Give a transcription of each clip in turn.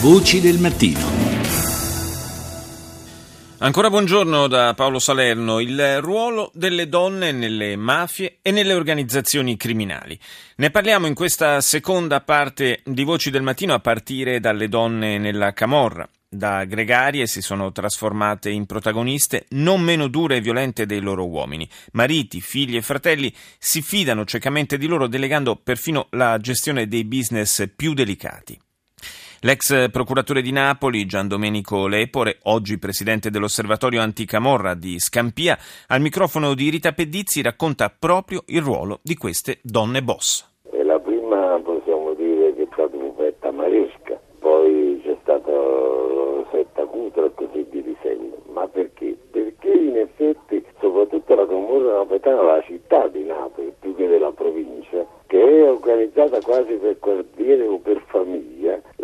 Voci del mattino. Ancora buongiorno da Paolo Salerno. Il ruolo delle donne nelle mafie e nelle organizzazioni criminali. Ne parliamo in questa seconda parte di Voci del Mattino a partire dalle donne nella Camorra. Da gregarie si sono trasformate in protagoniste non meno dure e violente dei loro uomini. Mariti, figli e fratelli si fidano ciecamente di loro delegando perfino la gestione dei business più delicati. L'ex procuratore di Napoli, Gian Domenico Lepore, oggi presidente dell'osservatorio anticamorra di Scampia, al microfono di Rita Pedizzi racconta proprio il ruolo di queste donne boss. E la prima possiamo dire che è stata Pupetta Maresca, poi c'è stato Setta Cutra e così di seguito. Ma perché? Perché in effetti soprattutto la Camorra Napetana, la città di Napoli più che della provincia, che è organizzata quasi per quartiere o per famiglia,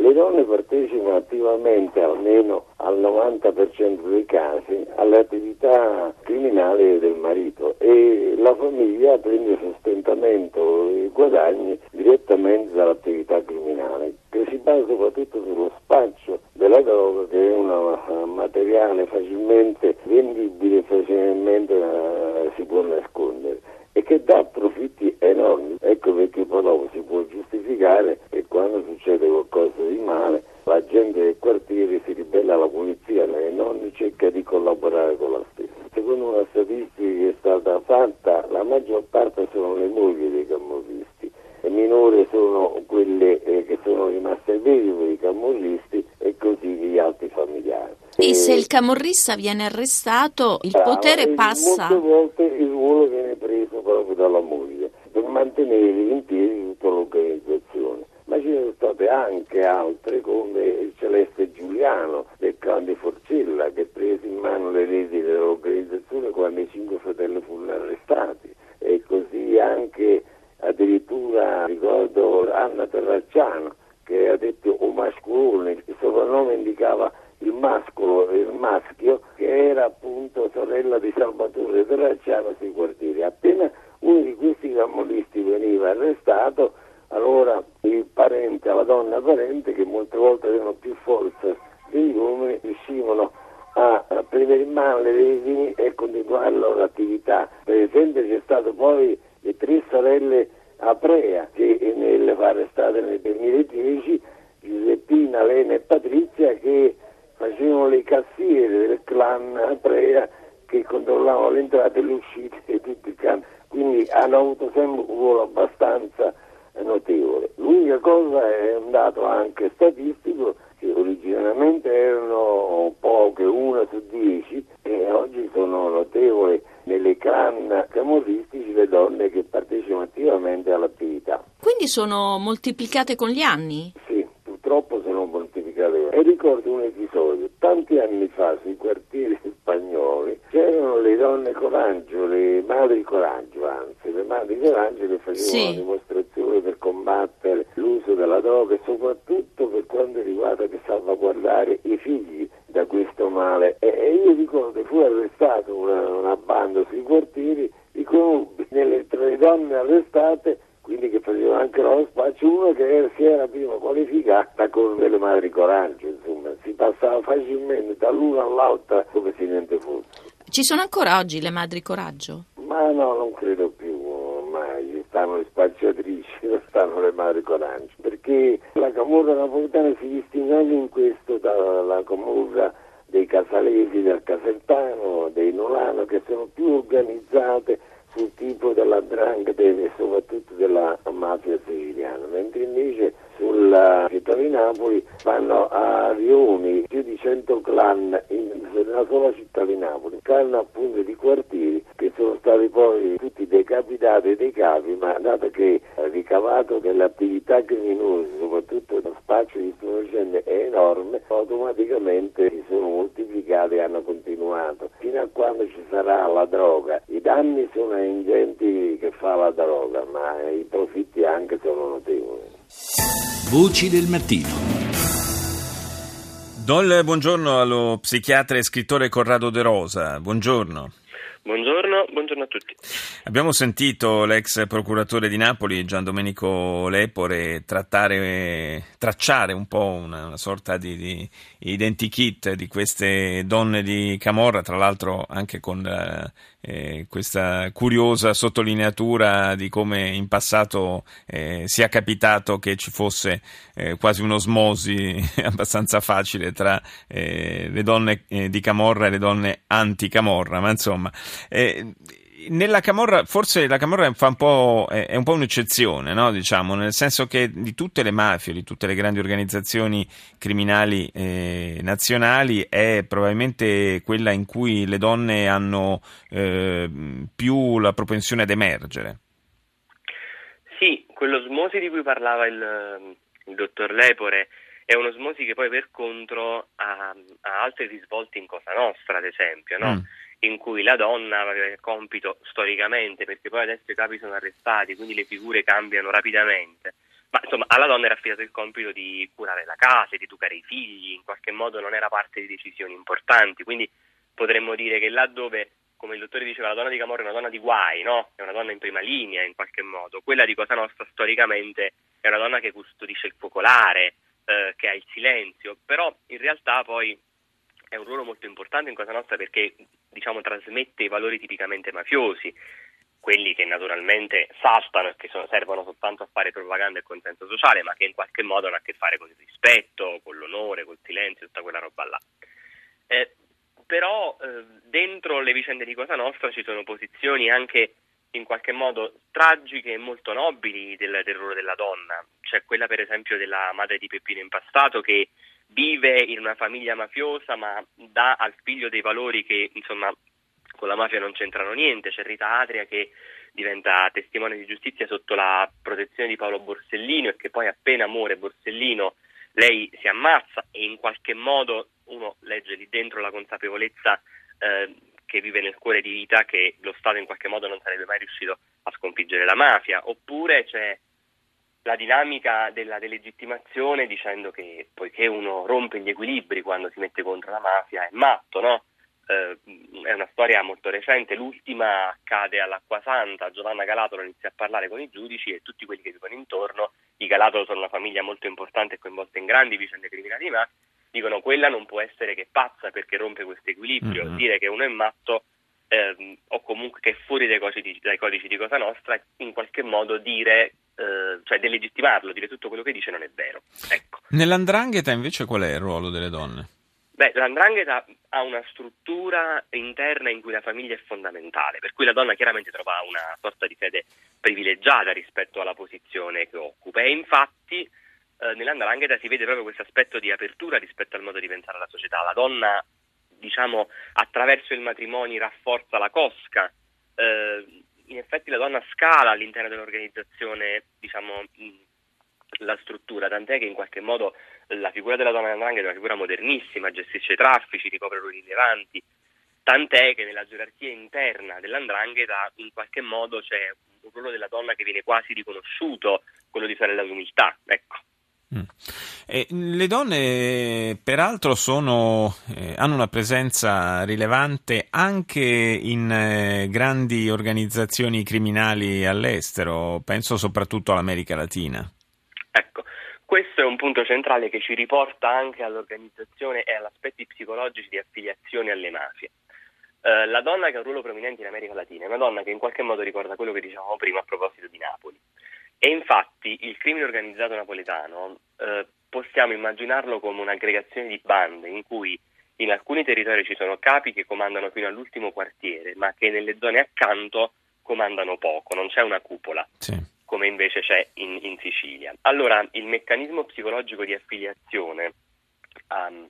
le donne partecipano attivamente, almeno al 90% dei casi, alle attività criminali del marito e la famiglia prende sostentamento e guadagni direttamente dall'attività criminale, che si basa soprattutto sullo spaccio della droga, che è un materiale facilmente vendibile, facilmente uh, si può nascondere e che dà profitti enormi. Ecco perché poi dopo si può giustificare e quando succede qualcosa di male la gente del quartiere si ribella alla polizia e non cerca di collaborare con la stessa. Secondo una statistica che è stata fatta, la maggior parte sono le mogli dei camorristi e minore sono quelle eh, che sono vedove dei camorristi e così gli altri familiari. E, e se il camorrista viene arrestato, il brava, potere passa... Molte volte il ruolo viene preso proprio dalla moglie per mantenere in piedi tutta l'organizzazione. Ma ci sono state anche altre come Celeste Giuliano del clan di Forcella che prese in mano le reti dell'organizzazione quando i cinque fratelli furono arrestati e così anche addirittura ricordo Anna Terracciano che ha detto o mascolone, il soprannome indicava il mascolo e il maschio che era appunto sorella di Salvatore Terracciano sui quartieri. Appena uno di questi camorristi veniva arrestato, allora il parente, la donna parente, che molte volte avevano più forza degli uomini, riuscivano a, prendere in mano le redini e continuare la loro attività. Per esempio c'è stato poi le tre sorelle Aprea che nelle arrestate nel 2010, Giuseppina, Lena e Patrizia che facevano le cassiere del clan Aprea che controllavano le entrate e le uscite di tutti i campi quindi hanno avuto sempre un ruolo abbastanza notevole. L'unica cosa è un dato anche statistico che originariamente erano poche, una su dieci, e oggi sono notevoli nelle clan camorristici le donne che partecipano attivamente all'attività. Quindi sono moltiplicate con gli anni? Sì, purtroppo sono moltiplicate. E ricordo un episodio, tanti anni fa sui quartieri spagnoli c'erano le donne coraggio, le madri coraggio anzi, coraggio che facevano sì. una dimostrazione per combattere l'uso della droga e soprattutto per quanto riguarda che salvaguardare i figli da questo male. E, e io ricordo fu arrestato una, una banda sui quartieri, riconobbi nelle tre donne arrestate quindi che facevano anche lo spaccio, una che si era prima qualificata con delle madri coraggio, insomma, si passava facilmente dall'una all'altra come se niente fosse. Ci sono ancora oggi le madri coraggio? Ma no, non credo più, ormai stanno le spacciatrici, non stanno le madri coraggio, perché la camorra napoletana si distingue anche in questo dalla camorra dei casalesi, del casertano, dei nolano, che sono più organizzate sul tipo della drangheta e soprattutto della mafia siciliana, mentre invece sulla città di Napoli vanno a riuni più di 100 clan in una sola città di Napoli, clan appunto di quartieri che sono stati poi tutti decapitati dei capi, ma dato che il ricavato delle criminose, soprattutto lo spaccio di stupefacenti è enorme, automaticamente si sono moltiplicati e hanno continuato. Fino a quando ci sarà la droga, i danni sono ingenti che fa la droga, ma i profitti anche sono notevoli. Voci del mattino. Do il buongiorno allo psichiatra e scrittore Corrado De Rosa. Buongiorno. Buongiorno, buongiorno, a tutti. Abbiamo sentito l'ex procuratore di Napoli, Gian Domenico Lepore, trattare, tracciare un po' una, una sorta di, di, identikit di queste donne di Camorra, tra l'altro anche con eh, questa curiosa sottolineatura di come in passato eh, sia capitato che ci fosse eh, quasi un'osmosi abbastanza facile tra eh, le donne eh, di Camorra e le donne anti-Camorra, ma insomma eh, nella Camorra, forse la Camorra fa un po', è un po' un'eccezione, no? diciamo, nel senso che di tutte le mafie, di tutte le grandi organizzazioni criminali eh, nazionali, è probabilmente quella in cui le donne hanno eh, più la propensione ad emergere. Sì, quell'osmosi di cui parlava il, il dottor Lepore è un'osmosi che poi per contro ha, ha altri risvolti in Cosa Nostra, ad esempio, no? Mm in cui la donna aveva il compito storicamente, perché poi adesso i capi sono arrestati, quindi le figure cambiano rapidamente. Ma insomma, alla donna era affidato il compito di curare la casa, di educare i figli, in qualche modo non era parte di decisioni importanti. Quindi potremmo dire che laddove, come il dottore diceva, la donna di Camorra è una donna di guai, no? È una donna in prima linea in qualche modo. Quella di Cosa Nostra storicamente è una donna che custodisce il focolare, eh, che ha il silenzio, però in realtà poi è un ruolo molto importante in Cosa Nostra perché diciamo, trasmette i valori tipicamente mafiosi, quelli che naturalmente saltano e che sono, servono soltanto a fare propaganda e consenso sociale, ma che in qualche modo hanno a che fare con il rispetto, con l'onore, col silenzio, tutta quella roba là. Eh, però eh, dentro le vicende di Cosa Nostra ci sono posizioni anche in qualche modo tragiche e molto nobili del, del ruolo della donna. C'è quella per esempio della madre di Peppino Impastato che vive in una famiglia mafiosa ma dà al figlio dei valori che insomma con la mafia non c'entrano niente, c'è Rita Atria che diventa testimone di giustizia sotto la protezione di Paolo Borsellino e che poi appena muore Borsellino lei si ammazza e in qualche modo uno legge lì dentro la consapevolezza eh, che vive nel cuore di Rita che lo Stato in qualche modo non sarebbe mai riuscito a sconfiggere la mafia, oppure c'è la dinamica della delegittimazione dicendo che poiché uno rompe gli equilibri quando si mette contro la mafia è matto, no? Eh, è una storia molto recente, l'ultima accade all'Acqua Santa, Giovanna Galatolo inizia a parlare con i giudici e tutti quelli che vivono intorno, i Galatolo sono una famiglia molto importante e coinvolta in grandi vicende criminali mafia, dicono quella non può essere che pazza perché rompe questo equilibrio, mm-hmm. dire che uno è matto ehm, o comunque che è fuori dai codici, dai codici di Cosa Nostra in qualche modo dire eh, cioè delegittimarlo, dire tutto quello che dice non è vero. Ecco. Nell'andrangheta invece qual è il ruolo delle donne? Beh, l'andrangheta ha una struttura interna in cui la famiglia è fondamentale, per cui la donna chiaramente trova una sorta di sede privilegiata rispetto alla posizione che occupa e infatti eh, nell'andrangheta si vede proprio questo aspetto di apertura rispetto al modo di pensare alla società. La donna, diciamo, attraverso il matrimonio rafforza la cosca, eh, in effetti la donna scala all'interno dell'organizzazione, diciamo, la struttura, tant'è che in qualche modo la figura della donna nell'andrangheta è una figura modernissima, gestisce i traffici, ricopre ruoli rilevanti, tant'è che nella gerarchia interna dell'andrangheta in qualche modo c'è un ruolo della donna che viene quasi riconosciuto, quello di fare l'umiltà, ecco. Mm. le donne peraltro sono, eh, hanno una presenza rilevante anche in eh, grandi organizzazioni criminali all'estero, penso soprattutto all'America Latina. Ecco, questo è un punto centrale che ci riporta anche all'organizzazione e agli aspetti psicologici di affiliazione alle mafie. Eh, la donna che ha un ruolo prominente in America Latina è una donna che in qualche modo ricorda quello che dicevamo prima a proposito di Napoli. E infatti il crimine organizzato napoletano eh, possiamo immaginarlo come un'aggregazione di bande in cui in alcuni territori ci sono capi che comandano fino all'ultimo quartiere, ma che nelle zone accanto comandano poco, non c'è una cupola, sì. come invece c'è in, in, Sicilia. Allora, il meccanismo psicologico di affiliazione um,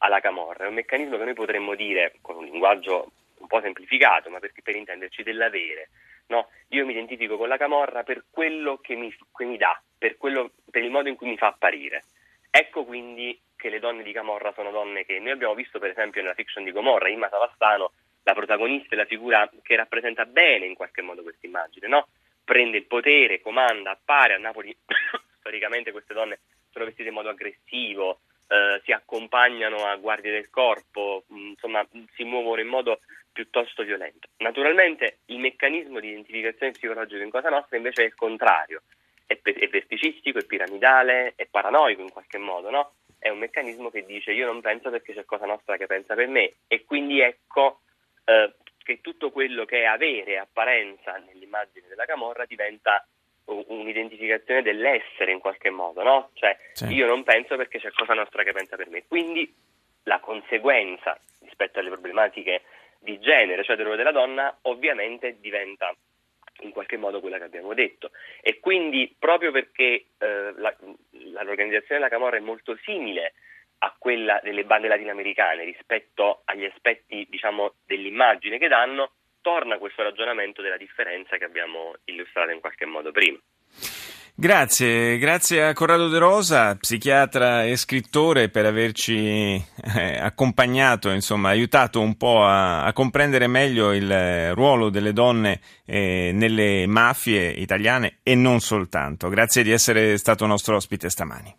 alla Camorra è un meccanismo che noi potremmo dire, con un linguaggio un po' semplificato, ma per, per intenderci, dell'avere, No, io mi identifico con la camorra per quello che mi, che mi dà, per, quello, per, il modo in cui mi fa apparire. Ecco quindi che le donne di Camorra sono donne che noi abbiamo visto per esempio nella fiction di Gomorra, Imma Savastano, la protagonista è la figura che rappresenta bene in qualche modo questa immagine, no? prende il potere, comanda, appare a Napoli, storicamente queste donne sono vestite in modo aggressivo, eh, si accompagnano a guardie del corpo, mh, insomma si muovono in modo piuttosto violento. Naturalmente il meccanismo di identificazione psicologica in Cosa Nostra invece è il contrario, è, pe- è verticistico, è piramidale, è paranoico in qualche modo, no? È un meccanismo che dice io non penso perché c'è Cosa Nostra che pensa per me e quindi ecco eh, che tutto quello che è avere apparenza nell'immagine della Camorra diventa un'identificazione dell'essere in qualche modo, no? Cioè sì. io non penso perché c'è Cosa Nostra che pensa per me. Quindi la conseguenza rispetto alle problematiche di genere, cioè del ruolo della donna, ovviamente diventa in qualche modo quella che abbiamo detto. E quindi proprio perché eh, la, l'organizzazione della Camorra è molto simile a quella delle bande latinoamericane rispetto agli aspetti diciamo, dell'immagine che danno, torna questo ragionamento della differenza che abbiamo illustrato in qualche modo prima. Grazie, grazie a Corrado De Rosa, psichiatra e scrittore, per averci eh, accompagnato, insomma, aiutato un po' a, a comprendere meglio il ruolo delle donne eh, nelle mafie italiane e non soltanto. Grazie di essere stato nostro ospite stamani.